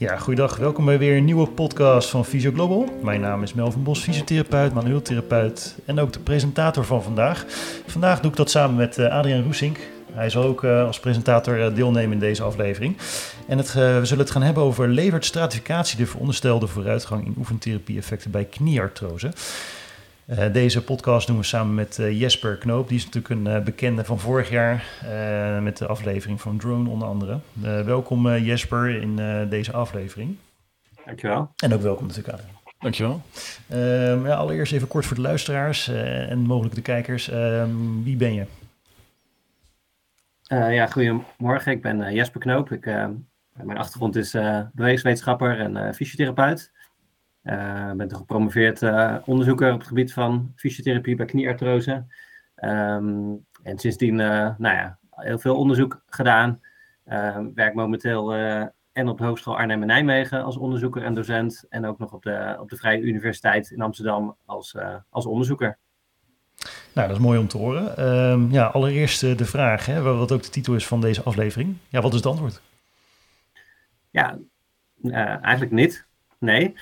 Ja, goeiedag. Welkom bij weer een nieuwe podcast van Physio Global. Mijn naam is Melvin Bos, fysiotherapeut, manueeltherapeut en ook de presentator van vandaag. Vandaag doe ik dat samen met uh, Adriaan Roesink. Hij zal ook uh, als presentator uh, deelnemen in deze aflevering. En het, we zullen het gaan hebben over levert stratificatie de veronderstelde vooruitgang in oefentherapie-effecten bij knieartrose. Uh, deze podcast doen we samen met uh, Jesper Knoop. Die is natuurlijk een uh, bekende van vorig jaar met de aflevering van Drone onder andere. welkom Jesper in deze aflevering. Dankjewel. En ook welkom natuurlijk Adriaan. Dankjewel. Um, ja, allereerst even kort voor de luisteraars en mogelijk de kijkers. Um, wie ben je? ja, goedemorgen. Ik ben Jesper Knoop. Ik, mijn achtergrond is bewegingswetenschapper en fysiotherapeut. Ik uh, ben gepromoveerd uh, onderzoeker op het gebied van fysiotherapie bij knieartrose. Um, en sindsdien uh, nou ja, heel veel onderzoek gedaan. werk momenteel en op de Hogeschool Arnhem en Nijmegen als onderzoeker en docent. En ook nog op de, op de Vrije Universiteit in Amsterdam als, als onderzoeker. Nou, dat is mooi om te horen. Um, ja, allereerst de vraag, hè, wat ook de titel is van deze aflevering. Ja, wat is het antwoord? Ja, eigenlijk niet. Nee.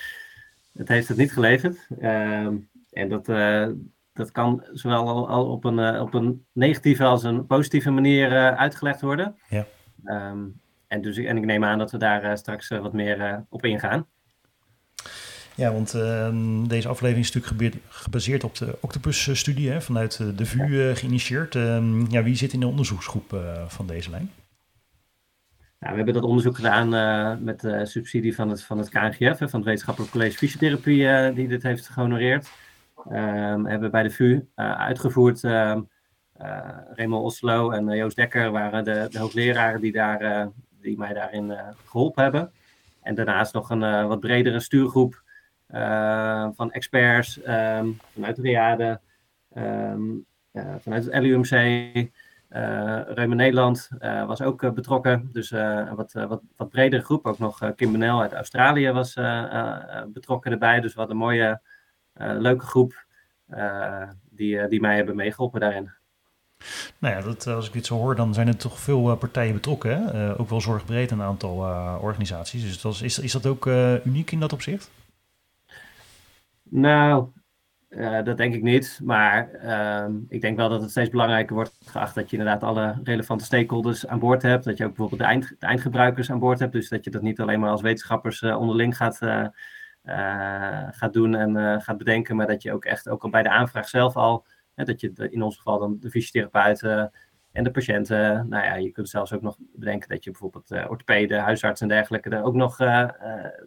Het heeft het niet geleverd. Uh, en dat, uh, dat kan zowel al, op, een, uh, op een negatieve als een positieve manier uh, uitgelegd worden. Ja. Um, en, dus, en ik neem aan dat we daar straks wat meer op ingaan. Ja, want ehm, deze aflevering is natuurlijk gebaseerd op de Octopus-studie vanuit de VU geïnitieerd. Ehm, ja, wie zit in de onderzoeksgroep van deze lijn? Nou, we hebben dat onderzoek gedaan uh, met uh, subsidie van het, van het KNGF, van het Wetenschappelijk College Fysiotherapie, uh, die dit heeft gehonoreerd. Um, hebben bij de VU uitgevoerd. Ehm, Raymond Oslo en Joost Dekker waren de, de hoogleraren die, daar, die mij daarin geholpen hebben. En daarnaast nog een wat bredere stuurgroep van experts um, vanuit de RIADE, vanuit het LUMC. Uh, Reumen Nederland uh, was ook uh, betrokken. Dus een wat, wat, wat bredere groep. Ook nog Kim Benel uit Australië was betrokken erbij. Dus wat een mooie, leuke groep die, die mij hebben meegeholpen daarin. Nou ja, dat, als ik dit zo hoor, dan zijn er toch veel partijen betrokken. Hè? ook wel zorgbreed een aantal organisaties. Dus dat is, is, is dat ook uniek in dat opzicht? Nou, uh, dat denk ik niet. Maar uh, ik denk wel dat het steeds belangrijker wordt geacht dat je inderdaad alle relevante stakeholders aan boord hebt. Dat je ook bijvoorbeeld de, eind, de eindgebruikers aan boord hebt. Dus dat je dat niet alleen maar als wetenschappers uh, onderling gaat, uh, gaat doen en gaat bedenken. Maar dat je ook echt ook al bij de aanvraag zelf al. Hè, dat je in ons geval dan de fysiotherapeuten en de patiënten. Nou ja, je kunt zelfs ook nog bedenken dat je bijvoorbeeld orthopeden, huisartsen en dergelijke er ook nog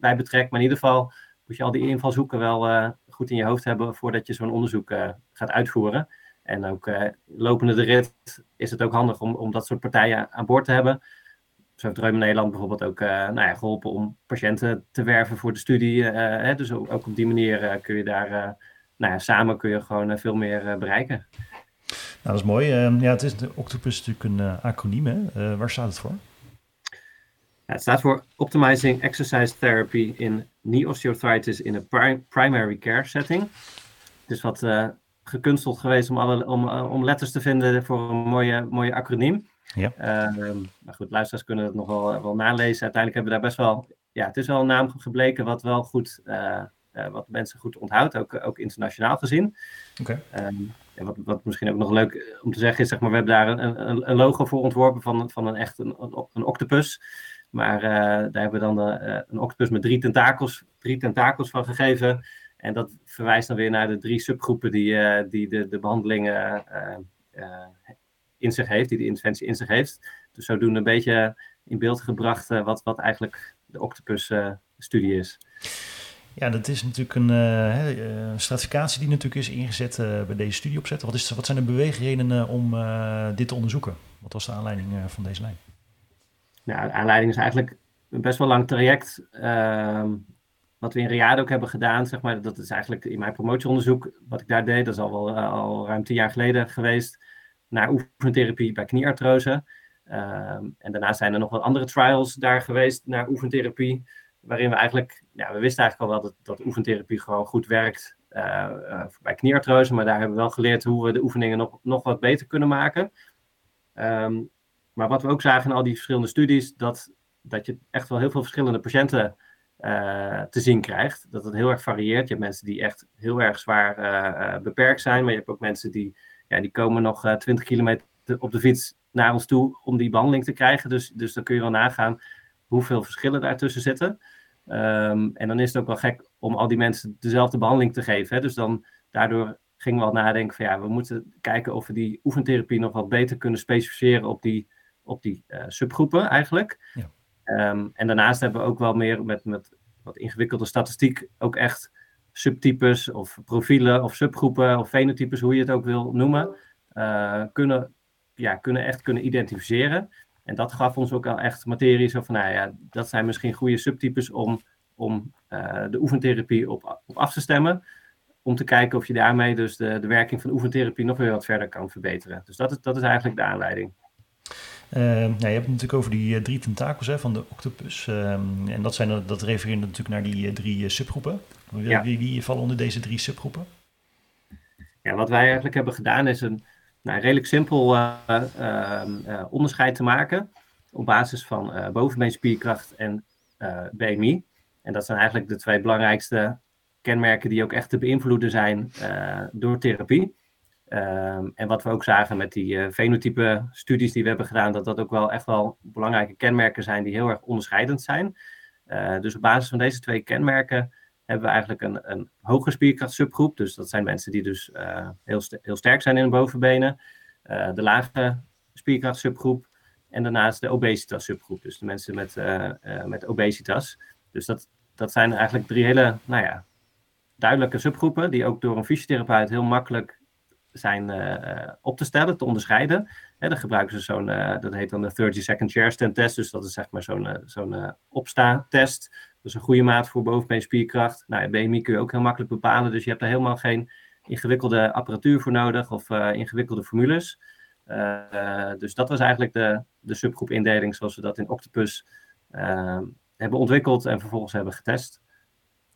bij betrekt. Maar in ieder geval moet je al die invalshoeken wel goed in je hoofd hebben voordat je zo'n onderzoek uh, gaat uitvoeren. En ook uh, lopende de rit is het ook handig om, om dat soort partijen aan boord te hebben. Zo heeft Reumen Nederland bijvoorbeeld ook nou ja, geholpen om patiënten te werven voor de studie. Hè, dus ook, ook, op die manier kun je daar, nou ja, samen kun je gewoon veel meer bereiken. Nou, dat is mooi. Ehm, ja, het is de Octopus natuurlijk een acroniem. Hè? waar staat het voor? Het staat voor Optimizing Exercise Therapy in Knee Osteoarthritis in a Primary Care Setting. Het is wat uh, gekunsteld geweest om, alle, om, uh, om letters te vinden voor een mooie, mooie acroniem. Ja. Uh, maar goed, luisteraars kunnen het nog wel, wel nalezen. Uiteindelijk hebben we daar best wel... Ja, het is wel een naam gebleken wat wel goed... Uh, wat mensen goed onthoudt, ook, ook internationaal gezien. Oké. Okay. Um, en wat, wat misschien ook nog leuk om te zeggen is, zeg maar, we hebben daar een, een, een logo voor ontworpen van, van een echt een, een octopus. Maar uh, daar hebben we dan uh, een octopus met drie tentakels, drie tentakels van gegeven. En dat verwijst dan weer naar de drie subgroepen die, uh, die de, de behandeling in zich heeft, die de interventie in zich heeft. Dus zodoende een beetje in beeld gebracht wat, wat eigenlijk de octopus-studie is. Ja, dat is natuurlijk een stratificatie die natuurlijk is ingezet bij deze studieopzet. Wat, is, wat zijn de beweegredenen om dit te onderzoeken? Wat was de aanleiding van deze lijn? Nou, aanleiding is eigenlijk een best wel lang traject. Uh, wat we in Riad ook hebben gedaan, zeg maar, dat is eigenlijk in mijn promotieonderzoek, wat ik daar deed, dat is al, wel, uh, al ruim tien jaar geleden geweest, naar oefentherapie bij knieartrose. Uh, en daarna zijn er nog wat andere trials daar geweest naar oefentherapie, waarin we eigenlijk, ja, we wisten eigenlijk al wel dat, dat oefentherapie gewoon goed werkt uh, bij knieartrose, maar daar hebben we wel geleerd hoe we de oefeningen nog, nog wat beter kunnen maken. Um, maar wat we ook zagen in al die verschillende studies, dat dat je echt wel heel veel verschillende patiënten te zien krijgt. Dat het heel erg varieert. Je hebt mensen die echt heel erg zwaar beperkt zijn, maar je hebt ook mensen die, ja, die komen nog 20 kilometer op de fiets naar ons toe om die behandeling te krijgen. Dus, dus dan kun je wel nagaan hoeveel verschillen daartussen zitten. Ehm, en dan is het ook wel gek om al die mensen dezelfde behandeling te geven. Hè? Dus dan daardoor gingen we al nadenken van ja, we moeten kijken of we die oefentherapie nog wat beter kunnen specificeren op die, op die uh, subgroepen eigenlijk. Ja. Ehm, en daarnaast hebben we ook wel meer met, met wat ingewikkelde statistiek ook echt subtypes of profielen of subgroepen of fenotypes, hoe je het ook wil noemen, uh, kunnen, ja, kunnen echt kunnen identificeren. En dat gaf ons ook al echt materie, zo van, nou ja, dat zijn misschien goede subtypes om, om uh, de oefentherapie op, op af te stemmen. Om te kijken of je daarmee dus de, de werking van oefentherapie nog weer wat verder kan verbeteren. Dus dat is, dat is eigenlijk de aanleiding. Nou, je hebt het natuurlijk over die uh, drie tentakels hè, van de octopus. Uh, en dat, zijn, dat refereert natuurlijk naar die drie subgroepen. Wie, ja. wie, wie vallen onder deze drie subgroepen? Ja, wat wij eigenlijk hebben gedaan is een, nou, redelijk simpel uh, uh, onderscheid te maken op basis van bovenbeenspierkracht en BMI. En dat zijn eigenlijk de twee belangrijkste kenmerken die ook echt te beïnvloeden zijn door therapie. Um, en wat we ook zagen met die fenotype studies die we hebben gedaan, dat dat ook wel echt wel belangrijke kenmerken zijn die heel erg onderscheidend zijn. dus op basis van deze twee kenmerken hebben we eigenlijk een, een hoge spierkrachtsubgroep. Dus dat zijn mensen die dus uh, heel, heel, sterk zijn in de bovenbenen. De lage spierkrachtsubgroep. En daarnaast de obesitas subgroep. Dus de mensen met, met obesitas. Dus dat, dat zijn eigenlijk drie hele nou ja, duidelijke subgroepen. Die ook door een fysiotherapeut heel makkelijk zijn op te stellen, te onderscheiden. Hè, dan gebruiken ze zo'n, dat heet dan de 30 second chair stand test. Dus dat is zeg maar zo'n zo'n opsta-test dus een goede maat voor bovenbeenspierkracht. Nou, BMI kun je ook heel makkelijk bepalen. Dus je hebt er helemaal geen ingewikkelde apparatuur voor nodig of ingewikkelde formules. Dus dat was eigenlijk de, de subgroepindeling zoals we dat in Octopus hebben ontwikkeld en vervolgens hebben getest.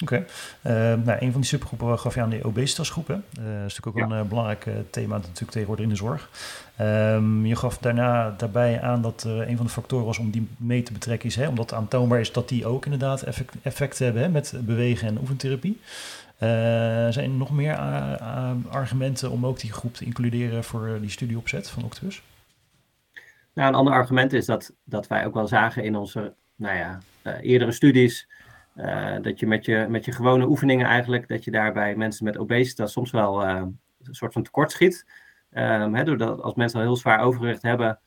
Oké. Okay. Uh, nou, een van die subgroepen gaf je aan de obesitasgroep. Uh, dat is natuurlijk ook ja. een uh, belangrijk thema natuurlijk tegenwoordig in de zorg. Um, je gaf daarna daarbij aan dat een van de factoren was om die mee te betrekken is, hè, omdat aantoonbaar is dat die ook inderdaad effect, effect hebben hè, met bewegen en oefentherapie. zijn er nog meer argumenten om ook die groep te includeren voor die studieopzet van Octopus? Nou, een ander argument is dat, dat wij ook wel zagen in onze nou ja, eerdere studies uh, dat je met, je met je gewone oefeningen eigenlijk, dat je daarbij mensen met obesitas soms wel uh, een soort van tekort schiet. Um, hè, doordat als mensen al heel zwaar overgewicht hebben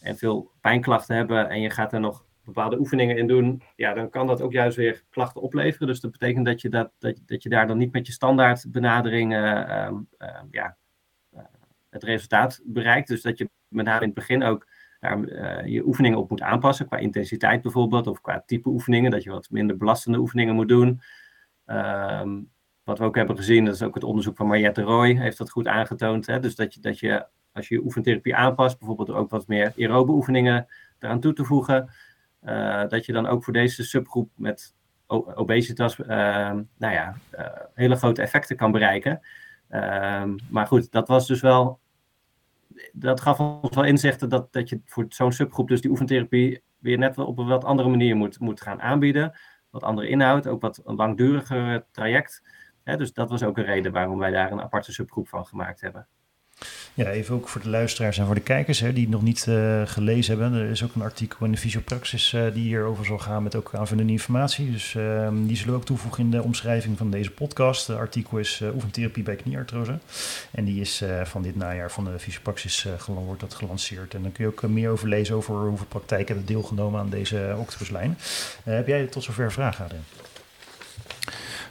en veel pijnklachten hebben en je gaat er nog bepaalde oefeningen in doen, ja, dan kan dat ook juist weer klachten opleveren. Dus dat betekent dat je, dat, dat, dat je daar dan niet met je standaard benadering uh, um, ja, het resultaat bereikt. Dus dat je met name in het begin ook uh, je oefeningen op moet aanpassen, qua intensiteit bijvoorbeeld, of qua type oefeningen, dat je wat minder belastende oefeningen moet doen. Um, wat we ook hebben gezien, dat is ook het onderzoek van Mariette Roy, heeft dat goed aangetoond. Hè? Dus dat je, dat je, als je je oefentherapie aanpast, bijvoorbeeld ook wat meer aerobe oefeningen eraan toe te voegen, uh, dat je dan ook voor deze subgroep met obesitas, uh, nou ja, uh, hele grote effecten kan bereiken. Ehm, maar goed, dat was dus wel dat gaf ons wel inzichten dat, dat je voor zo'n subgroep dus die oefentherapie weer net op een wat andere manier moet, moet gaan aanbieden. Wat andere inhoud, ook wat een langduriger traject. dus dat was ook een reden waarom wij daar een aparte subgroep van gemaakt hebben. Ja, even ook voor de luisteraars en voor de kijkers hè, die het nog niet uh, gelezen hebben. Er is ook een artikel in de Fysiopraxis uh, die hierover zal gaan met ook aanvullende informatie. Dus uh, die zullen we ook toevoegen in de omschrijving van deze podcast. Het artikel is oefentherapie bij knieartrose. En die is van dit najaar van de Fysiopraxis wordt dat gelanceerd. En dan kun je ook meer over lezen over hoeveel praktijken hebben deelgenomen aan deze octopuslijn. heb jij tot zover vragen, Adrien?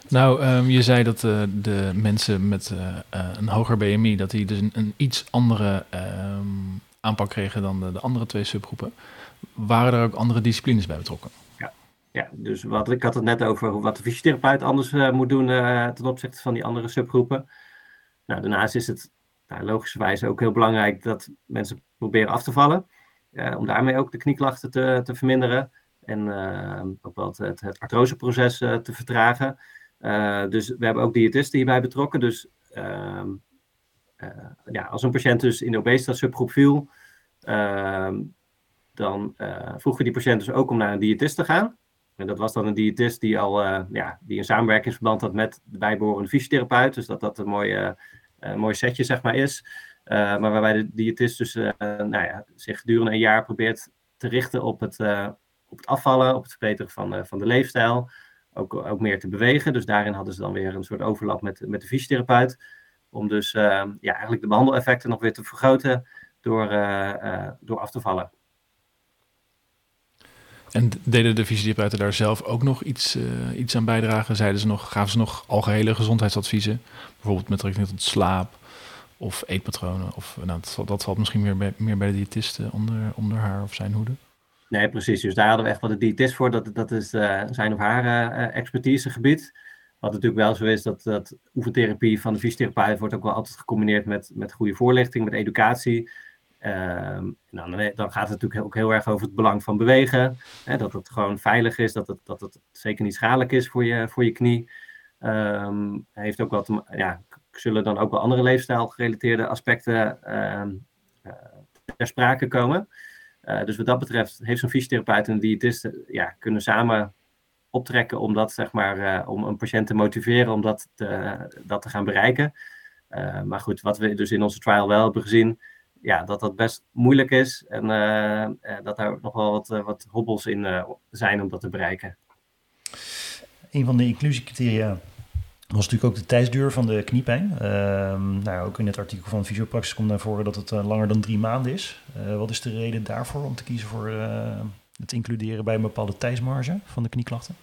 Nou, um, je zei dat uh, de mensen met uh, uh, een hoger BMI, dat die dus een, een iets andere um, aanpak kregen dan de, de, andere twee subgroepen. Waren er ook andere disciplines bij betrokken? Ja, ja dus wat, ik had het net over wat de fysiotherapeut anders moet doen ten opzichte van die andere subgroepen. Nou, daarnaast is het nou, logischerwijs ook heel belangrijk dat mensen proberen af te vallen. om daarmee ook de knieklachten te, te verminderen. En ehm, ook wel het, het artroseproces te vertragen. Uh, dus we hebben ook diëtisten hierbij betrokken. Dus uh, uh, ja, als een patiënt dus in de obesitas subgroep viel, ehm, dan vroegen we die patiënt dus ook om naar een diëtist te gaan. En dat was dan een diëtist die al ja, die een samenwerkingsverband had met de bijbehorende fysiotherapeut. Dus dat dat een mooie, mooi setje zeg maar is. maar waarbij de diëtist dus nou ja, zich gedurende een jaar probeert te richten op het, op het afvallen, op het verbeteren van, van de leefstijl. Ook, meer te bewegen. Dus daarin hadden ze dan weer een soort overlap met, met de fysiotherapeut. Om dus ja, eigenlijk de behandeleffecten nog weer te vergroten door, door af te vallen. En deden de fysiotherapeuten daar zelf ook nog iets, uh, iets aan bijdragen? Zeiden ze nog, gaven ze nog algehele gezondheidsadviezen? Bijvoorbeeld met betrekking tot slaap of eetpatronen? Of, nou, dat, dat valt misschien meer bij, meer bij de diëtisten onder, onder haar of zijn hoede. Nee, precies. Dus daar hadden we echt wel de diëtist voor. Dat, dat is uh, zijn of haar uh, expertisegebied. Wat natuurlijk wel zo is, dat, dat oefentherapie van de fysiotherapeut wordt ook wel altijd gecombineerd met, met goede voorlichting, met educatie. Ehm, nou, dan gaat het natuurlijk ook heel erg over het belang van bewegen. Hè, dat het gewoon veilig is, dat het, dat het zeker niet schadelijk is voor je, voor je knie. Um, heeft ook wat, ja, zullen dan ook wel andere leefstijlgerelateerde aspecten uh, ter sprake komen. Uh, dus wat dat betreft heeft zo'n fysiotherapeut en een diëtist ja, kunnen samen optrekken om dat, zeg maar, uh, om een patiënt te motiveren om dat te, dat te gaan bereiken. maar goed, wat we dus in onze trial wel hebben gezien, ja, dat dat best moeilijk is en dat daar nog wel wat, wat hobbels in zijn om dat te bereiken. Een van de inclusiecriteria was natuurlijk ook de tijdsduur van de kniepijn. Ehm, nou, ook in het artikel van Fysiopraxis komt naar voren dat het langer dan drie maanden is. wat is de reden daarvoor om te kiezen voor het includeren bij een bepaalde tijdsmarge van de knieklachten?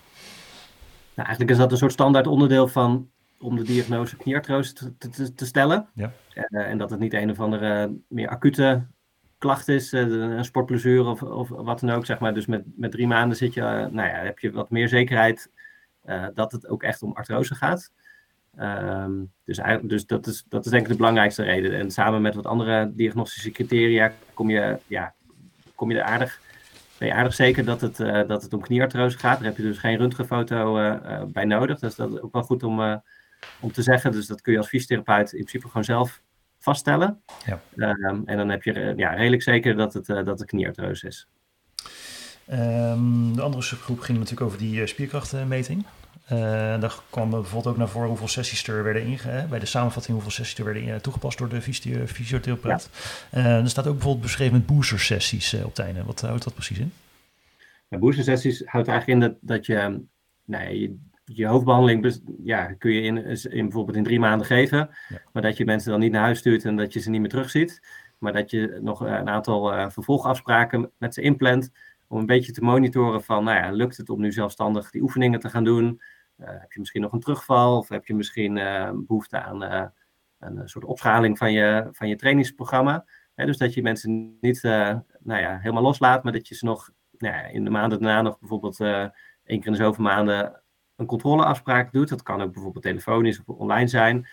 Nou, eigenlijk is dat een soort standaard onderdeel van om de diagnose knieartrose te, te, te stellen. Ja. En dat het niet een of andere meer acute klacht is, een sportplezier of, of wat dan ook, zeg maar. Dus met, met drie maanden zit je, nou ja, heb je wat meer zekerheid dat het ook echt om artrose gaat. Um, dus, dus dat, is, dat is denk ik de belangrijkste reden. En samen met wat andere diagnostische criteria kom je, ja, kom je er aardig, ben je aardig zeker dat het, dat het om knieartrose gaat. Daar heb je dus geen röntgenfoto bij nodig. Dus dat is ook wel goed om om te zeggen. Dus dat kun je als fysiotherapeut in principe gewoon zelf vaststellen. Ja. Um, en dan heb je ja, redelijk zeker dat het, dat het knieartrose is. Um, de andere subgroep ging natuurlijk over die uh, spierkrachtmeting. daar kwam bijvoorbeeld ook naar voren hoeveel sessies er werden inge bij de samenvatting hoeveel sessies er werden in, toegepast door de fysiotherapeut. Ja. er staat ook bijvoorbeeld beschreven met booster sessies op het einde. Wat houdt dat precies in? Ja, booster sessies houdt eigenlijk in dat, dat je, nee, je hoofdbehandeling ja, kun je in, in, bijvoorbeeld in drie maanden geven. Maar dat je mensen dan niet naar huis stuurt en dat je ze niet meer terugziet. Maar dat je nog een aantal uh, vervolgafspraken met ze inplant. Om een beetje te monitoren van, nou ja, lukt het om nu zelfstandig die oefeningen te gaan doen? Uh, heb je misschien nog een terugval? Of heb je misschien uh, behoefte aan een soort opschaling van je, van je trainingsprogramma? dus dat je mensen niet nou ja, helemaal loslaat, maar dat je ze nog nou ja, in de maanden daarna nog bijvoorbeeld één keer in de zoveel maanden een controleafspraak doet. Dat kan ook bijvoorbeeld telefonisch of online zijn.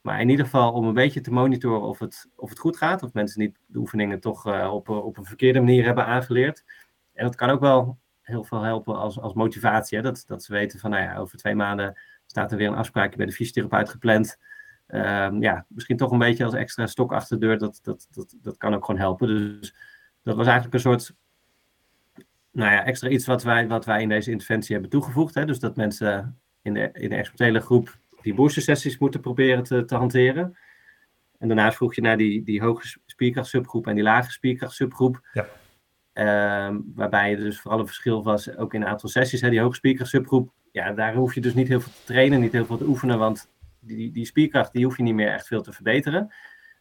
Maar in ieder geval om een beetje te monitoren of het, of het goed gaat. Of mensen niet de oefeningen toch op, op een verkeerde manier hebben aangeleerd. En dat kan ook wel heel veel helpen als, als motivatie. Hè? Dat, dat ze weten van, nou ja, over twee maanden staat er weer een afspraakje bij de fysiotherapeut gepland. Um, ja, misschien toch een beetje als extra stok achter de deur. Dat, dat, dat, dat kan ook gewoon helpen. Dus dat was eigenlijk een soort nou ja, extra iets wat wij, wat wij in deze interventie hebben toegevoegd. Hè? Dus dat mensen in de, in de experimentele groep die boostersessies moeten proberen te, te hanteren. En daarnaast vroeg je naar die, die hoge spierkrachtsubgroep en die lage spierkrachtsubgroep. Ja. Uh, waarbij er dus vooral een verschil was, ook in een aantal sessies. Hè, die hoge spierkrachtsubgroep, ja, daar hoef je dus niet heel veel te trainen, niet heel veel te oefenen, want die, die spierkracht die hoef je niet meer echt veel te verbeteren.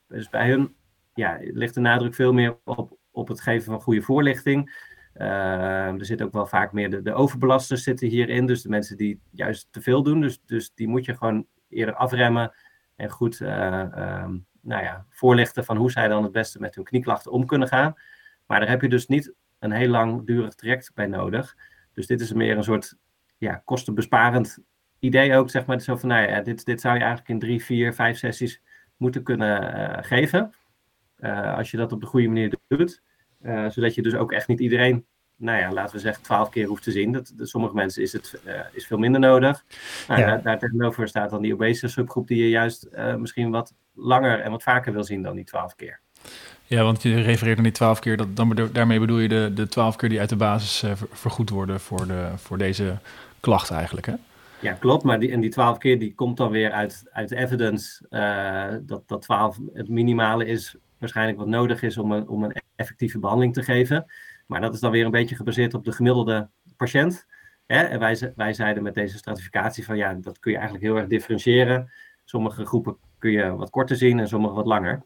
Dus bij hun ja, ligt de nadruk veel meer op, op het geven van goede voorlichting. Uh, er zit ook wel vaak meer de, de overbelasters zitten hierin. Dus de mensen die juist te veel doen. Dus, dus die moet je gewoon eerder afremmen. En goed uh, nou ja, voorlichten van hoe zij dan het beste met hun knieklachten om kunnen gaan. Maar daar heb je dus niet een heel langdurig traject bij nodig. Dus dit is meer een soort ja, kostenbesparend idee ook. Zeg maar zo van, nou ja, dit, dit zou je eigenlijk in drie, vier, vijf sessies moeten kunnen uh, geven. Uh, als je dat op de goede manier doet. Uh, zodat je dus ook echt niet iedereen, nou ja, laten we zeggen, twaalf keer hoeft te zien. Dat, dat sommige mensen is het is veel minder nodig. Nou, ja. daar, daar, tegenover staat dan die obese subgroep die je juist misschien wat langer en wat vaker wil zien dan die twaalf keer. Ja, want je refereert naar die twaalf keer. Dat, dan, daarmee bedoel je de, de twaalf keer die uit de basis uh, vergoed worden voor, de, voor deze klacht eigenlijk, hè? Ja, klopt. Maar die, en die twaalf keer die komt dan weer uit, uit de evidence uh, dat, dat twaalf het minimale is waarschijnlijk wat nodig is om een, om een effectieve behandeling te geven. Maar dat is dan weer een beetje gebaseerd op de gemiddelde patiënt. Hè? En wij, wij zeiden met deze stratificatie van ja, dat kun je eigenlijk heel erg differentiëren. Sommige groepen kun je wat korter zien en sommige wat langer.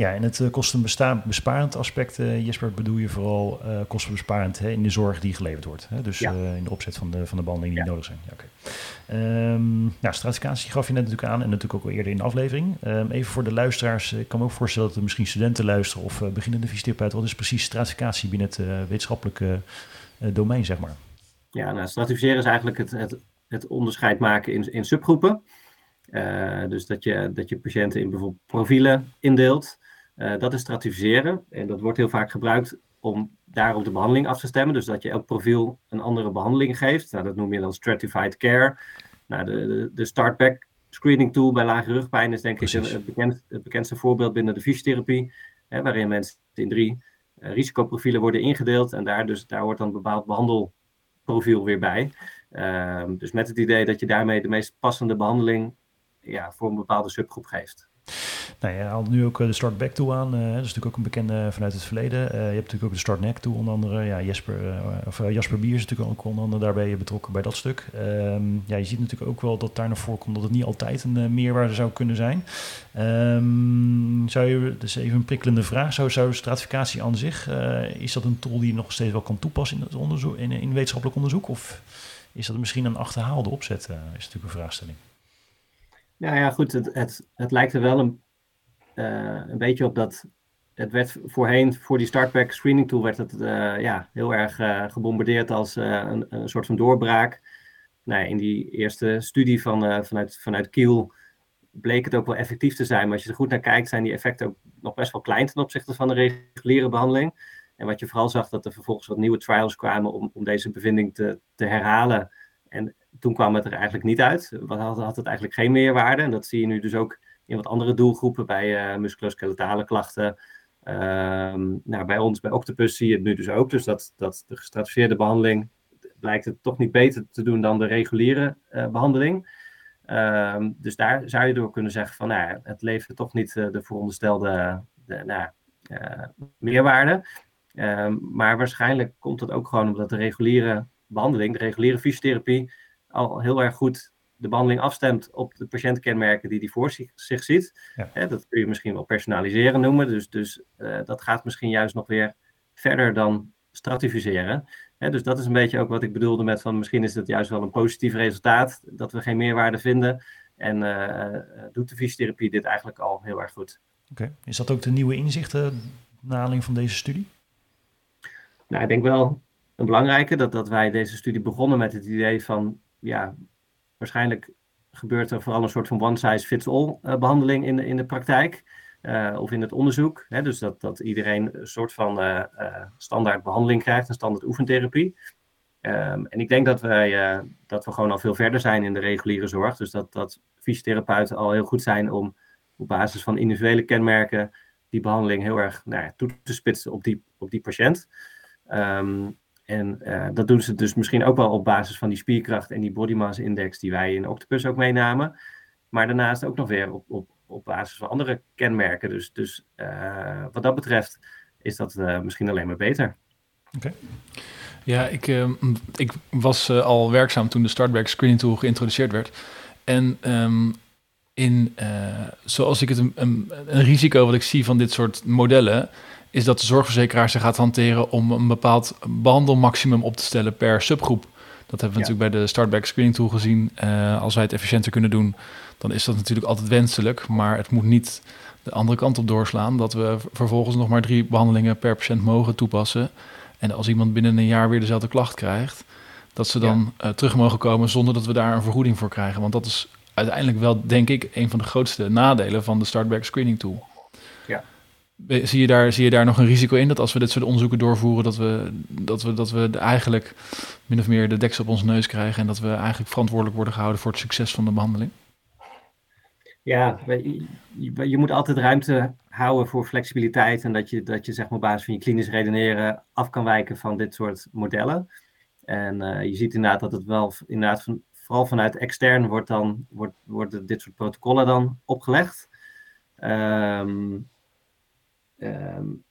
Ja, en het uh, kostenbesparend aspect, uh, Jesper, bedoel je vooral uh, kostenbesparend hè, in de zorg die geleverd wordt. Hè? Dus ja. in de opzet van de, van de behandelingen die ja. nodig zijn. Ja, okay. um, nou, stratificatie gaf je net natuurlijk aan en natuurlijk ook al eerder in de aflevering. Um, even voor de luisteraars, ik kan me ook voorstellen dat er misschien studenten luisteren of beginnende fysiotherapeuten. Wat is precies stratificatie binnen het wetenschappelijke domein, zeg maar? Ja, nou, stratificeren is eigenlijk het, het, het onderscheid maken in, in subgroepen. Uh, dus dat je, dat je patiënten in bijvoorbeeld profielen indeelt. Uh, dat is stratificeren. En dat wordt heel vaak gebruikt om daarop de behandeling af te stemmen. Dus dat je elk profiel een andere behandeling geeft. Nou, dat noem je dan stratified care. Nou, de, de, de startback screening tool bij lage rugpijn is denk Precies. ik het, bekend, het bekendste voorbeeld binnen de fysiotherapie. Hè, waarin mensen in drie uh, risicoprofielen worden ingedeeld. En daar, dus, daar wordt dan een bepaald behandelprofiel weer bij. Uh, dus met het idee dat je daarmee de meest passende behandeling ja, voor een bepaalde subgroep geeft. Nou, je haalt nu ook eh, de Start Back tool aan. Uh, dat is natuurlijk ook een bekende vanuit het verleden. Uh, je hebt natuurlijk ook de Start Neck tool onder andere. Ja, Jesper, uh, of, Jasper Bier is natuurlijk ook onder andere daarbij betrokken bij dat stuk. Um, ja, je ziet natuurlijk ook wel dat daar naar voren dat het niet altijd een meerwaarde zou kunnen zijn. Um, zou je, dus even een prikkelende vraag, zou, zou stratificatie aan zich, is dat een tool die je nog steeds wel kan toepassen in, het onderzoek, in, wetenschappelijk onderzoek? Of is dat misschien een achterhaalde opzet, is natuurlijk een vraagstelling. Nou ja, goed, het, het, het lijkt er wel een, uh, een beetje op dat. Het werd voorheen, voor die startback screening tool, werd het uh, ja, heel erg uh, gebombardeerd als een, een soort van doorbraak. Nou, in die eerste studie van, vanuit, vanuit Kiel bleek het ook wel effectief te zijn. Maar als je er goed naar kijkt, zijn die effecten ook nog best wel klein ten opzichte van de reguliere behandeling. En wat je vooral zag, dat er vervolgens wat nieuwe trials kwamen om, om deze bevinding te, te herhalen. En toen kwam het er eigenlijk niet uit. Wat had, had het eigenlijk geen meerwaarde. En dat zie je nu dus ook in wat andere doelgroepen bij uh, musculoskeletale klachten. Ehm, nou, bij ons, bij Octopus, zie je het nu dus ook. Dus dat, dat de gestratificeerde behandeling blijkt het toch niet beter te doen dan de reguliere uh, behandeling. Um, dus daar zou je door kunnen zeggen van, nou, het levert toch niet uh, de veronderstelde de, nou, meerwaarde. Um, maar waarschijnlijk komt het ook gewoon omdat de reguliere behandeling, de reguliere fysiotherapie, al heel erg goed de behandeling afstemt op de patiëntkenmerken die hij voor zich, zich ziet. Ja. dat kun je misschien wel personaliseren noemen. Dus, dus uh, dat gaat misschien juist nog weer verder dan stratificeren. dus dat is een beetje ook wat ik bedoelde met van misschien is het juist wel een positief resultaat dat we geen meerwaarde vinden. En uh, doet de fysiotherapie dit eigenlijk al heel erg goed. Oké, is dat ook de nieuwe inzichten naar aanleiding van deze studie? Nou, ik denk wel een belangrijke dat, dat wij deze studie begonnen met het idee van ja, waarschijnlijk gebeurt er vooral een soort van one-size-fits-all uh, behandeling in, in de praktijk. Uh, of in het onderzoek. Hè, dus dat, dat iedereen een soort van uh, standaard behandeling krijgt, een standaard oefentherapie. Um, en ik denk dat, wij, dat we gewoon al veel verder zijn in de reguliere zorg. Dus dat, dat fysiotherapeuten al heel goed zijn om op basis van individuele kenmerken die behandeling heel erg nou ja, toe te spitsen op die, op die patiënt. Um, en uh, dat doen ze dus misschien ook wel op basis van die spierkracht en die body mass index die wij in Octopus ook meenamen. Maar daarnaast ook nog weer op, op, op basis van andere kenmerken. Dus, dus uh, wat dat betreft is dat uh, misschien alleen maar beter. Oké. Ja, ik, ik was al werkzaam toen de Startback Screening Tool geïntroduceerd werd. En um, in, zoals ik het een, een, een risico wat ik zie van dit soort modellen is dat de zorgverzekeraar zich gaat hanteren om een bepaald behandelmaximum op te stellen per subgroep. Dat hebben we natuurlijk bij de Startback Screening Tool gezien. Uh, als wij het efficiënter kunnen doen, dan is dat natuurlijk altijd wenselijk. Maar het moet niet de andere kant op doorslaan. Dat we vervolgens nog maar drie behandelingen per patiënt mogen toepassen. En als iemand binnen een jaar weer dezelfde klacht krijgt, dat ze dan ja. uh, terug mogen komen zonder dat we daar een vergoeding voor krijgen. Want dat is uiteindelijk wel, denk ik, een van de grootste nadelen van de Startback Screening Tool. Zie je, daar, zie je daar nog een risico in dat als we dit soort onderzoeken doorvoeren, dat we, dat we, dat we eigenlijk min of meer de deksel op onze neus krijgen en dat we eigenlijk verantwoordelijk worden gehouden voor het succes van de behandeling? Ja, je, moet altijd ruimte houden voor flexibiliteit en dat je, dat je zeg maar op basis van je klinisch redeneren af kan wijken van dit soort modellen. En uh, je ziet inderdaad dat het wel inderdaad van, vooral vanuit extern wordt dan wordt, worden dit soort protocollen dan opgelegd. Um, um,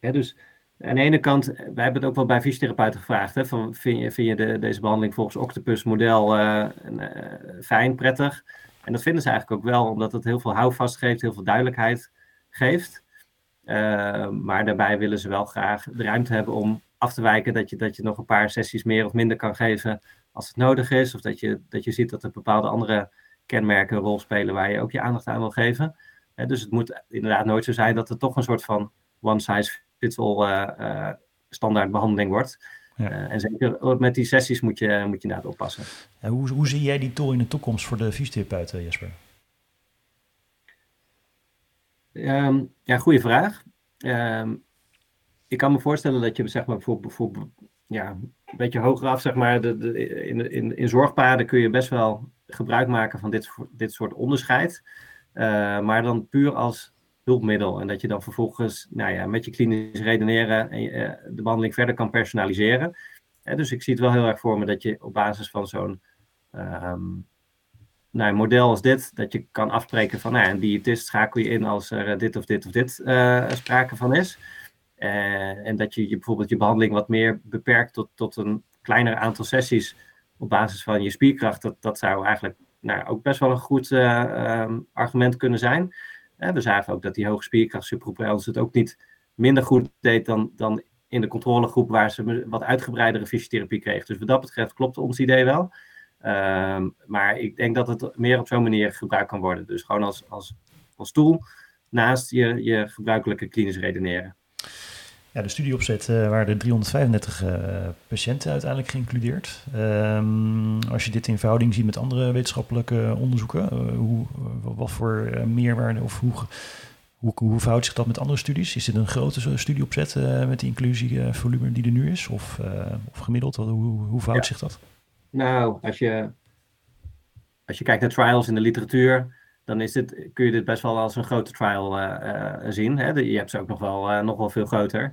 dus aan de ene kant, wij hebben het ook wel bij fysiotherapeuten gevraagd. Hè, van, vind je, vind je de, deze behandeling volgens Octopus model uh, uh, fijn, prettig? En dat vinden ze eigenlijk ook wel, omdat het heel veel houvast geeft, heel veel duidelijkheid geeft. Uh, maar daarbij willen ze wel graag de ruimte hebben om af te wijken, dat je, dat je nog een paar sessies meer of minder kan geven als het nodig is. Of dat je, dat je ziet dat er bepaalde andere kenmerken een rol spelen waar je ook je aandacht aan wil geven. Dus het moet inderdaad nooit zo zijn dat er toch een soort van one size fits all uh, standaard behandeling wordt. Ja. Uh, en zeker met die sessies moet je, moet je inderdaad oppassen. En hoe, hoe zie jij die tool in de toekomst voor de fysiotherapeuten, Jesper? Um, ja, goede vraag. Um, ik kan me voorstellen dat je zeg maar bijvoorbeeld ja, een beetje hoger af, zeg maar, de, de, in, in, in zorgpaden kun je best wel gebruik maken van dit, dit soort onderscheid. Uh, maar dan puur als hulpmiddel. En dat je dan vervolgens nou ja, met je klinisch redeneren uh, de behandeling verder kan personaliseren. Uh, dus ik zie het wel heel erg voor me dat je op basis van zo'n um, nou, model als dit, dat je kan afspreken van nou, een diëtist schakel je in als er dit of dit of dit sprake van is. En dat je, je bijvoorbeeld je behandeling wat meer beperkt tot, tot een kleiner aantal sessies op basis van je spierkracht. Dat, dat zou eigenlijk nou, ook best wel een goed uh, um, argument kunnen zijn. We zagen ook dat die hoge spierkracht subproprials het ook niet minder goed deed dan, dan in de controlegroep waar ze wat uitgebreidere fysiotherapie kreeg. Dus wat dat betreft klopt ons idee wel. Ehm, maar ik denk dat het meer op zo'n manier gebruikt kan worden. Dus gewoon als, als, als tool naast je, je gebruikelijke klinisch redeneren. Ja, de studieopzet uh, waren er 335 uh, patiënten uiteindelijk geïncludeerd. Um, als je dit in verhouding ziet met andere wetenschappelijke onderzoeken, uh, hoe, wat voor uh, meerwaarde of hoe, hoe, hoe verhoudt zich dat met andere studies? Is dit een grote studieopzet met die inclusievolume die er nu is? Of, of gemiddeld, hoe, hoe verhoudt ja. zich dat? Nou, als je, als je kijkt naar trials in de literatuur, dan is dit, kun je dit best wel als een grote trial uh, uh, zien. Hè? Je hebt ze ook nog wel, uh, nog wel veel groter.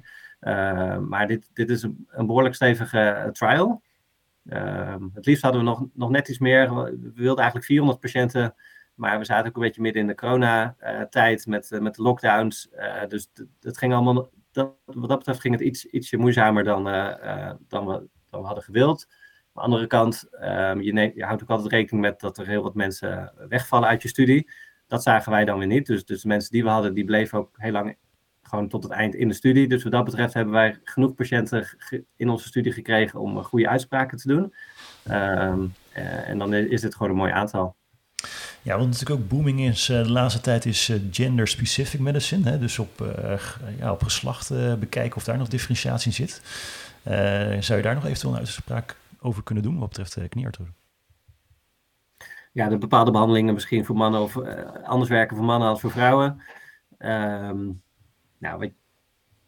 maar dit, dit is een, behoorlijk stevige trial. Ehm, het liefst hadden we nog, nog net iets meer. We wilden eigenlijk 400 patiënten, maar we zaten ook een beetje midden in de corona-tijd met, met de lockdowns. dus het ging allemaal, dat, wat dat betreft ging het iets, ietsje moeizamer dan, dan, we, dan we hadden gewild. Aan de andere kant, um, je, neemt, je, houdt ook altijd rekening met dat er heel wat mensen wegvallen uit je studie. Dat zagen wij dan weer niet. Dus, dus de mensen die we hadden, die bleven ook heel lang gewoon tot het eind in de studie. Dus wat dat betreft hebben wij genoeg patiënten in onze studie gekregen om goede uitspraken te doen. Um, uh, en dan is dit gewoon een mooi aantal. Ja, wat natuurlijk ook booming is uh, de laatste tijd is gender-specific medicine. Hè? Dus op, ja, op geslacht bekijken of daar nog differentiatie in zit. zou je daar nog eventueel een uitspraak over kunnen doen wat betreft uh, knieartrose? Ja, de bepaalde behandelingen misschien voor mannen of uh, anders werken voor mannen als voor vrouwen. Um, nou, ik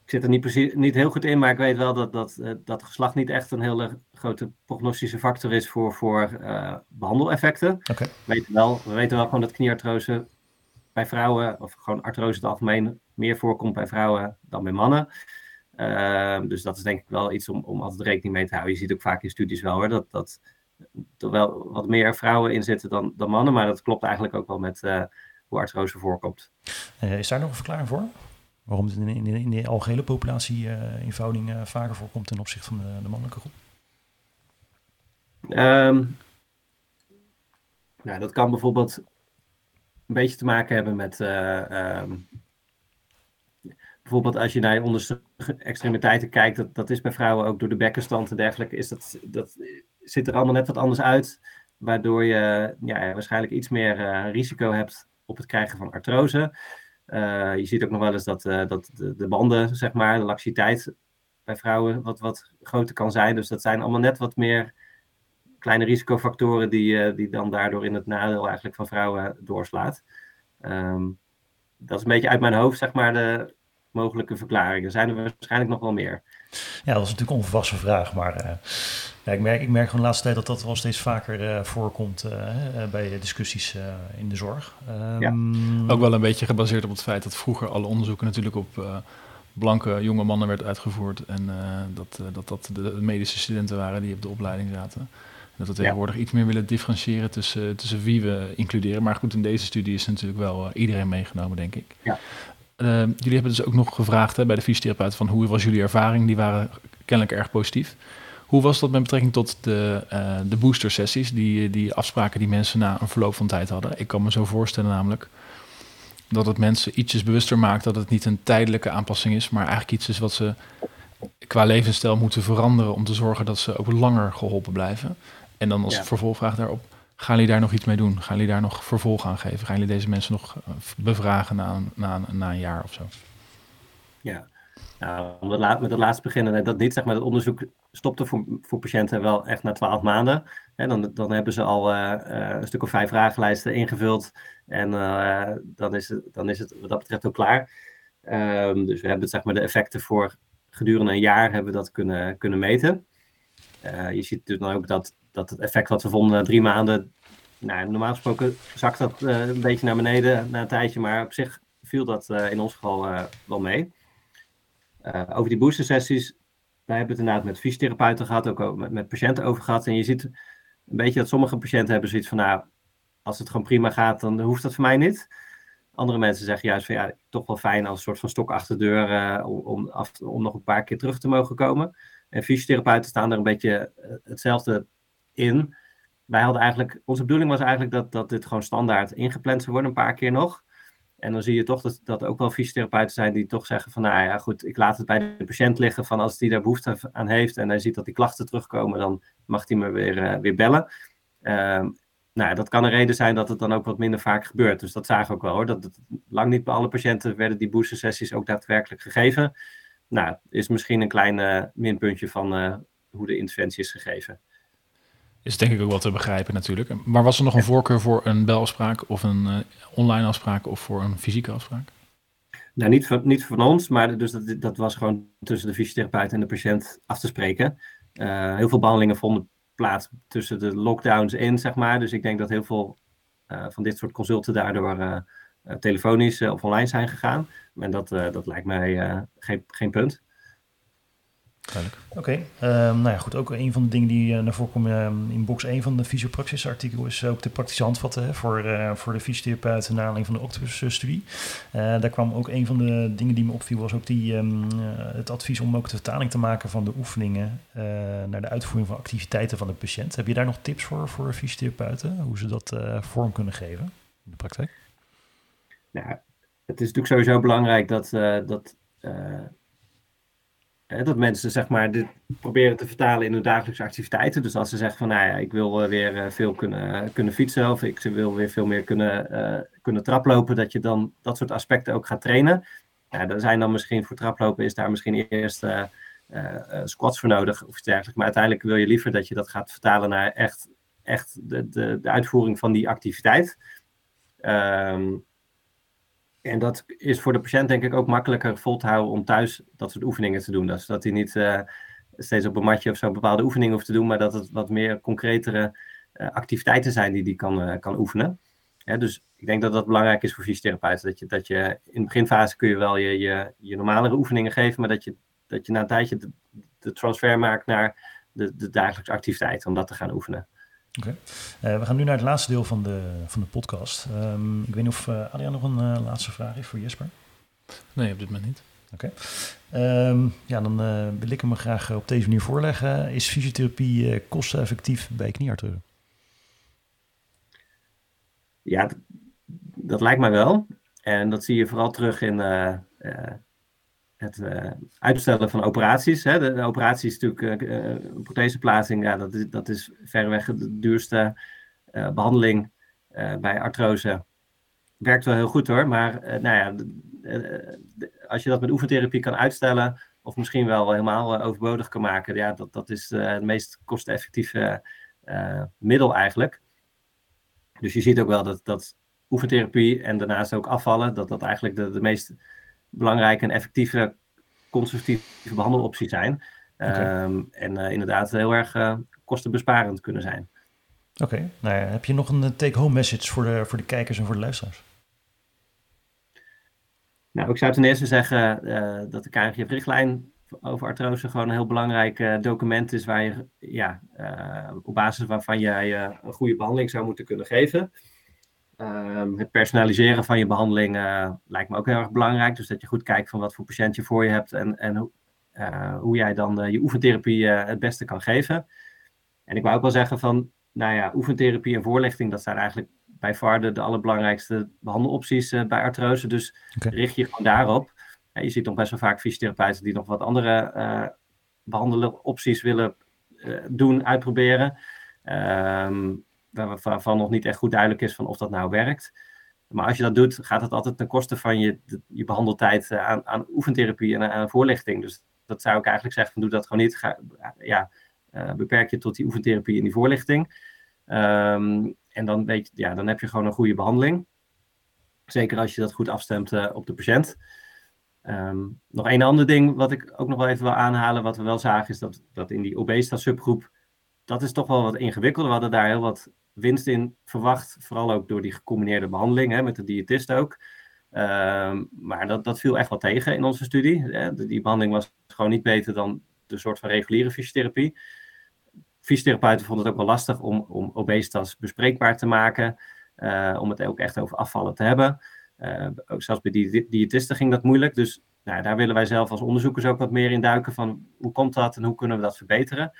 zit er niet, precies, niet heel goed in, maar ik weet wel dat, dat, uh, dat geslacht niet echt een hele grote prognostische factor is voor, voor behandeleffecten. Okay. We, weten wel, we weten wel gewoon dat knieartrose bij vrouwen, of gewoon artrose in het algemeen, meer voorkomt bij vrouwen dan bij mannen. Uh, dus dat is denk ik wel iets om, om altijd rekening mee te houden. Je ziet ook vaak in studies wel hoor, dat, dat er wel wat meer vrouwen in zitten dan, dan mannen. Maar dat klopt eigenlijk ook wel met uh, hoe artrose voorkomt. Uh, is daar nog een verklaring voor? Waarom het in, in, in de algehele populatie uh, in vaker voorkomt ten opzichte van de, de mannelijke groep? Um, nou, dat kan bijvoorbeeld een beetje te maken hebben met um, bijvoorbeeld als je naar onderste extremiteiten kijkt, dat, dat is bij vrouwen ook door de bekkenstand en dergelijke, is dat, dat ziet er allemaal net wat anders uit. Waardoor je ja, waarschijnlijk iets meer uh, risico hebt op het krijgen van artrose. Uh, je ziet ook nog wel eens dat, uh, dat de, de, banden, zeg maar, de laxiteit bij vrouwen wat, wat groter kan zijn. Dus dat zijn allemaal net wat meer kleine risicofactoren die, die dan daardoor in het nadeel eigenlijk van vrouwen doorslaat. Um, dat is een beetje uit mijn hoofd, zeg maar, de, mogelijke verklaringen. Zijn er waarschijnlijk nog wel meer. Ja, dat is natuurlijk een onverwachte vraag, maar uh, Ja, ik, merk, ik merk gewoon de laatste tijd dat dat wel steeds vaker voorkomt bij discussies in de zorg. Um, Ook wel een beetje gebaseerd op het feit dat vroeger alle onderzoeken natuurlijk op blanke jonge mannen werd uitgevoerd. En dat, dat dat de medische studenten waren die op de opleiding zaten. Dat we tegenwoordig iets meer willen differentiëren tussen, tussen wie we includeren. Maar goed, in deze studie is natuurlijk wel iedereen meegenomen, denk ik. Ja. Uh, jullie hebben dus ook nog gevraagd hè, bij de fysiotherapeut van hoe was jullie ervaring? Die waren kennelijk erg positief. Hoe was dat met betrekking tot de, uh, de booster sessies, die, die afspraken die mensen na een verloop van tijd hadden? Ik kan me zo voorstellen namelijk dat het mensen ietsjes bewuster maakt dat het niet een tijdelijke aanpassing is, maar eigenlijk iets is wat ze qua levensstijl moeten veranderen om te zorgen dat ze ook langer geholpen blijven. En dan als vervolgvraag daarop, Gaan jullie daar nog iets mee doen? Gaan jullie daar nog vervolg aan geven? Gaan jullie deze mensen nog eh, bevragen na een, na een, jaar of zo? Ja, nou, om met het laatste beginnen, dat niet, zeg maar, het onderzoek stopte voor, voor patiënten wel echt na twaalf maanden. En dan, dan hebben ze al uh, een stuk of vijf vragenlijsten ingevuld en dan, is het, dan is het wat dat betreft ook klaar. Um, dus we hebben zeg maar, de effecten voor gedurende een jaar hebben we dat kunnen, kunnen meten. Je ziet dus dan ook dat dat het effect wat we vonden na drie maanden, nou, normaal gesproken zakt dat uh, een beetje naar beneden na een tijdje, maar op zich viel dat uh, in ons geval uh, wel mee. over die booster sessies, wij hebben het inderdaad met fysiotherapeuten gehad, ook met, met, patiënten over gehad. En je ziet een beetje dat sommige patiënten hebben zoiets van, nou, als het gewoon prima gaat, dan hoeft dat voor mij niet. Andere mensen zeggen juist van, ja, toch wel fijn als een soort van stok achter de deur om, om nog een paar keer terug te mogen komen. En fysiotherapeuten staan er een beetje hetzelfde in. Wij hadden eigenlijk, onze bedoeling was eigenlijk dat, dat dit gewoon standaard ingepland zou worden, een paar keer nog. En dan zie je toch dat, dat ook wel fysiotherapeuten zijn die toch zeggen van, nou ja, goed, ik laat het bij de patiënt liggen van als die daar behoefte aan heeft en hij ziet dat die klachten terugkomen, dan mag hij me weer, uh, weer bellen. Uh, nou, dat kan een reden zijn dat het dan ook wat minder vaak gebeurt. Dus dat zagen we ook wel hoor. Dat, lang niet bij alle patiënten werden die booster sessies ook daadwerkelijk gegeven. Nou, is misschien een klein minpuntje van uh, hoe de interventie is gegeven. Is denk ik ook wel te begrijpen natuurlijk. Maar was er nog een voorkeur voor een belafspraak of een uh, online afspraak of voor een fysieke afspraak? Nou, niet van, niet van ons, maar dus dat, dat was gewoon tussen de fysiotherapeut en de patiënt af te spreken. Uh, heel veel behandelingen vonden plaats tussen de lockdowns in, zeg maar. Dus ik denk dat heel veel uh, van dit soort consulten daardoor telefonisch of online zijn gegaan. En dat, dat lijkt mij geen, geen punt. Oké, okay. Ehm, nou ja, goed. Ook een van de dingen die uh, naar voren komen ehm, in box 1 van de fysiopraxis artikel is ook de praktische handvatten hè, voor, uh, voor de fysiotherapeuten naar aanleiding van de Octopus-studie. Uh, daar kwam ook een van de dingen die me opviel, was ook die, um, het advies om ook de vertaling te maken van de oefeningen naar de uitvoering van activiteiten van de patiënt. Heb je daar nog tips voor, voor fysiotherapeuten, hoe ze dat vorm kunnen geven in de praktijk? Nou, het is natuurlijk sowieso belangrijk dat, dat dat mensen zeg maar dit proberen te vertalen in hun dagelijkse activiteiten. Dus als ze zeggen van nou ja, ik wil weer eh, veel kunnen, kunnen fietsen of ik wil weer veel meer kunnen, uh, kunnen traplopen, dat je dan dat soort aspecten ook gaat trainen. Ja, zijn dan misschien voor traplopen is daar misschien eerst squats voor nodig of iets dergelijks. Maar uiteindelijk wil je liever dat je dat gaat vertalen naar echt, echt de, de, de uitvoering van die activiteit. Um, en dat is voor de patiënt denk ik ook makkelijker vol te houden om thuis dat soort oefeningen te doen. Dus dat hij niet uh, steeds op een matje of zo bepaalde oefeningen hoeft te doen, maar dat het wat meer concretere uh, activiteiten zijn die hij kan, uh, kan oefenen. Dus ik denk dat dat belangrijk is voor fysiotherapeuten. Dat je, dat je in de beginfase kun je wel je, je, je normalere oefeningen geven, maar dat je, dat je na een tijdje de, de transfer maakt naar de, de dagelijkse activiteit om dat te gaan oefenen. Oké. Okay. Uh, we gaan nu naar het laatste deel van de, van de podcast. Um, ik weet niet of uh, Adriaan nog een uh, laatste vraag heeft voor Jesper? Nee, op dit moment niet. Oké. Okay. Um, ja, dan wil ik hem graag op deze manier voorleggen. Is fysiotherapie kosteneffectief bij knieartreuren? Ja, dat lijkt mij wel. En dat zie je vooral terug in het uh, uitstellen van operaties. Hè. De, operatie is natuurlijk uh, een protheseplaatsing. Ja, dat, is, dat is verreweg de duurste behandeling bij artrose. Werkt wel heel goed hoor, maar nou ja, als je dat met oefentherapie kan uitstellen, of misschien wel helemaal overbodig kan maken, ja, dat, dat is het meest kosteneffectieve middel eigenlijk. Dus je ziet ook wel dat, dat oefentherapie en daarnaast ook afvallen, dat dat eigenlijk de, de meest belangrijke en effectieve conservatieve behandelopties zijn. Okay. Um, en uh, inderdaad heel erg uh, kostenbesparend kunnen zijn. Oké, nou ja, heb je nog een take-home message voor de, voor de kijkers en voor de luisteraars? Nou, ik zou ten eerste zeggen uh, dat de KNGF-richtlijn over artrose gewoon een heel belangrijk document is waar je, ja, op basis waarvan jij een goede behandeling zou moeten kunnen geven. Ehm, het personaliseren van je behandeling lijkt me ook heel erg belangrijk. Dus dat je goed kijkt van wat voor patiënt je voor je hebt en, en hoe jij dan je oefentherapie het beste kan geven. En ik wou ook wel zeggen van, nou ja, oefentherapie en voorlichting, dat zijn eigenlijk bij de, de allerbelangrijkste behandelopties bij artrose. Dus richt je gewoon daarop. je ziet nog best wel vaak fysiotherapeuten die nog wat andere behandelopties willen doen, uitproberen. Um, waarvan nog niet echt goed duidelijk is van of dat nou werkt. Maar als je dat doet, gaat het altijd ten koste van je, je behandeltijd aan, aan oefentherapie en aan voorlichting. Dus dat zou ik eigenlijk zeggen, doe dat gewoon niet. Ja, beperk je tot die oefentherapie en die voorlichting. Um, en dan, weet je, ja, dan heb je gewoon een goede behandeling. Zeker als je dat goed afstemt uh, op de patiënt. Um, nog een ander ding wat ik ook nog wel even wil aanhalen, wat we wel zagen, is dat, dat in die obesitas subgroep, dat is toch wel wat ingewikkelder. We hadden daar heel wat winst in verwacht, vooral ook door die gecombineerde behandeling hè, met de diëtist ook. Um, maar dat, dat viel echt wel tegen in onze studie. Die behandeling was gewoon niet beter dan de soort van reguliere fysiotherapie fysiotherapeuten vonden het ook wel lastig om, om obesitas bespreekbaar te maken. Uh, om het ook echt over afvallen te hebben. Uh, ook zelfs bij die diëtisten ging dat moeilijk. Dus nou, daar willen wij zelf als onderzoekers ook wat meer in duiken van hoe komt dat en hoe kunnen we dat verbeteren.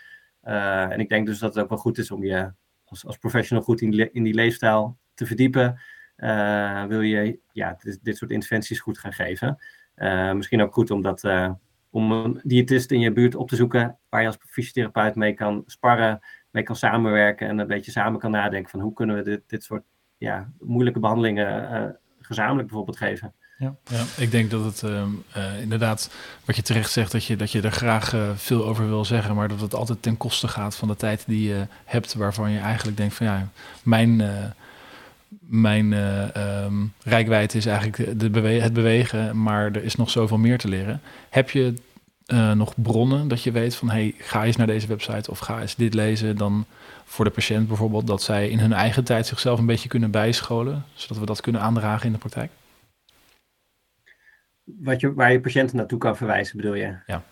Uh, en ik denk dus dat het ook wel goed is om je als, als professional goed in, in die leefstijl te verdiepen. wil je ja, dit, dit, soort interventies goed gaan geven. misschien ook goed om dat om een diëtist in je buurt op te zoeken waar je als fysiotherapeut mee kan sparren, mee kan samenwerken en een beetje samen kan nadenken van hoe kunnen we dit, dit soort ja, moeilijke behandelingen gezamenlijk bijvoorbeeld geven. Ja, ja, ik denk dat het uh, uh, inderdaad, wat je terecht zegt, dat je, dat je er graag uh, veel over wil zeggen, maar dat het altijd ten koste gaat van de tijd die je hebt, waarvan je eigenlijk denkt van ja, mijn, mijn um, rijkwijde is eigenlijk het bewegen, maar er is nog zoveel meer te leren. Heb je uh, nog bronnen dat je weet van hey, ga eens naar deze website of ga eens dit lezen. Dan voor de patiënt bijvoorbeeld dat zij in hun eigen tijd zichzelf een beetje kunnen bijscholen, zodat we dat kunnen aandragen in de praktijk. Wat je, waar je patiënten naartoe kan verwijzen, bedoel je? Ja.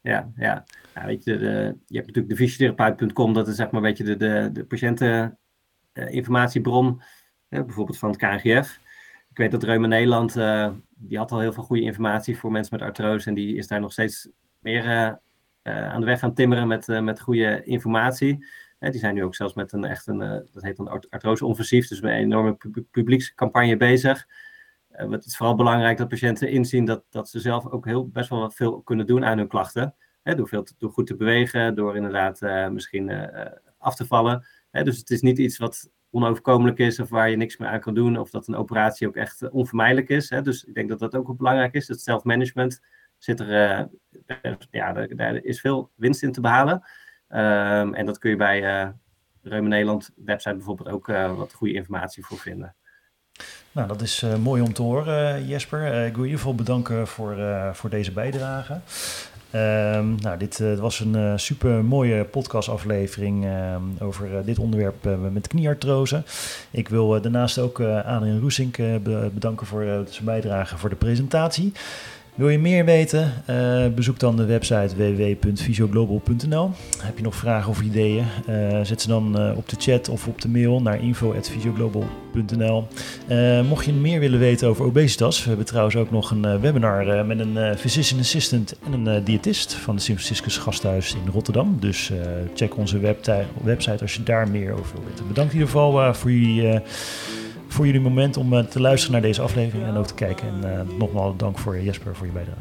Ja, ja. ja weet je, de, je hebt natuurlijk de fysiotherapeut.com, dat is zeg maar een beetje de, de, de patiënteninformatiebron, uh, bijvoorbeeld van het KNGF. Ik weet dat Reuma Nederland, uh, die had al heel veel goede informatie voor mensen met artrose en die is daar nog steeds meer uh, uh, aan de weg gaan timmeren met, met goede informatie. die zijn nu ook zelfs met een echt een, dat heet dan artrose offensief, dus met een enorme pu publiekscampagne bezig. Het is vooral belangrijk dat patiënten inzien dat, dat ze zelf ook heel, best wel veel kunnen doen aan hun klachten. Door, veel te, door goed te bewegen, door inderdaad misschien af te vallen. dus het is niet iets wat onoverkomelijk is of waar je niks meer aan kan doen, of dat een operatie ook echt onvermijdelijk is. Dus ik denk dat dat ook belangrijk is. Het self-management zit er, ja, daar, is veel winst in te behalen. Um, en dat kun je bij Reumen Nederland website bijvoorbeeld ook wat goede informatie voor vinden. Nou, dat is uh, mooi om te horen, Jesper. Uh, ik wil je geval bedanken voor, voor deze bijdrage. Um, nou, dit was een super mooie podcastaflevering uh, over dit onderwerp met knieartrose. Ik wil daarnaast ook Adrian Roesink bedanken voor zijn bijdrage voor de presentatie. Wil je meer weten? Uh, bezoek dan de website www.visioglobal.nl. Heb je nog vragen of ideeën? Uh, zet ze dan uh, op de chat of op de mail naar info.visioglobal.nl. mocht je meer willen weten over obesitas, we hebben trouwens ook nog een webinar met een physician assistant en een diëtist van de Sint Franciscus Gasthuis in Rotterdam. Dus check onze website als je daar meer over wil weten. Bedankt in ieder geval voor jullie voor jullie moment om uh, te luisteren naar deze aflevering en ook te kijken. En uh, nogmaals dank voor Jesper voor je bijdrage.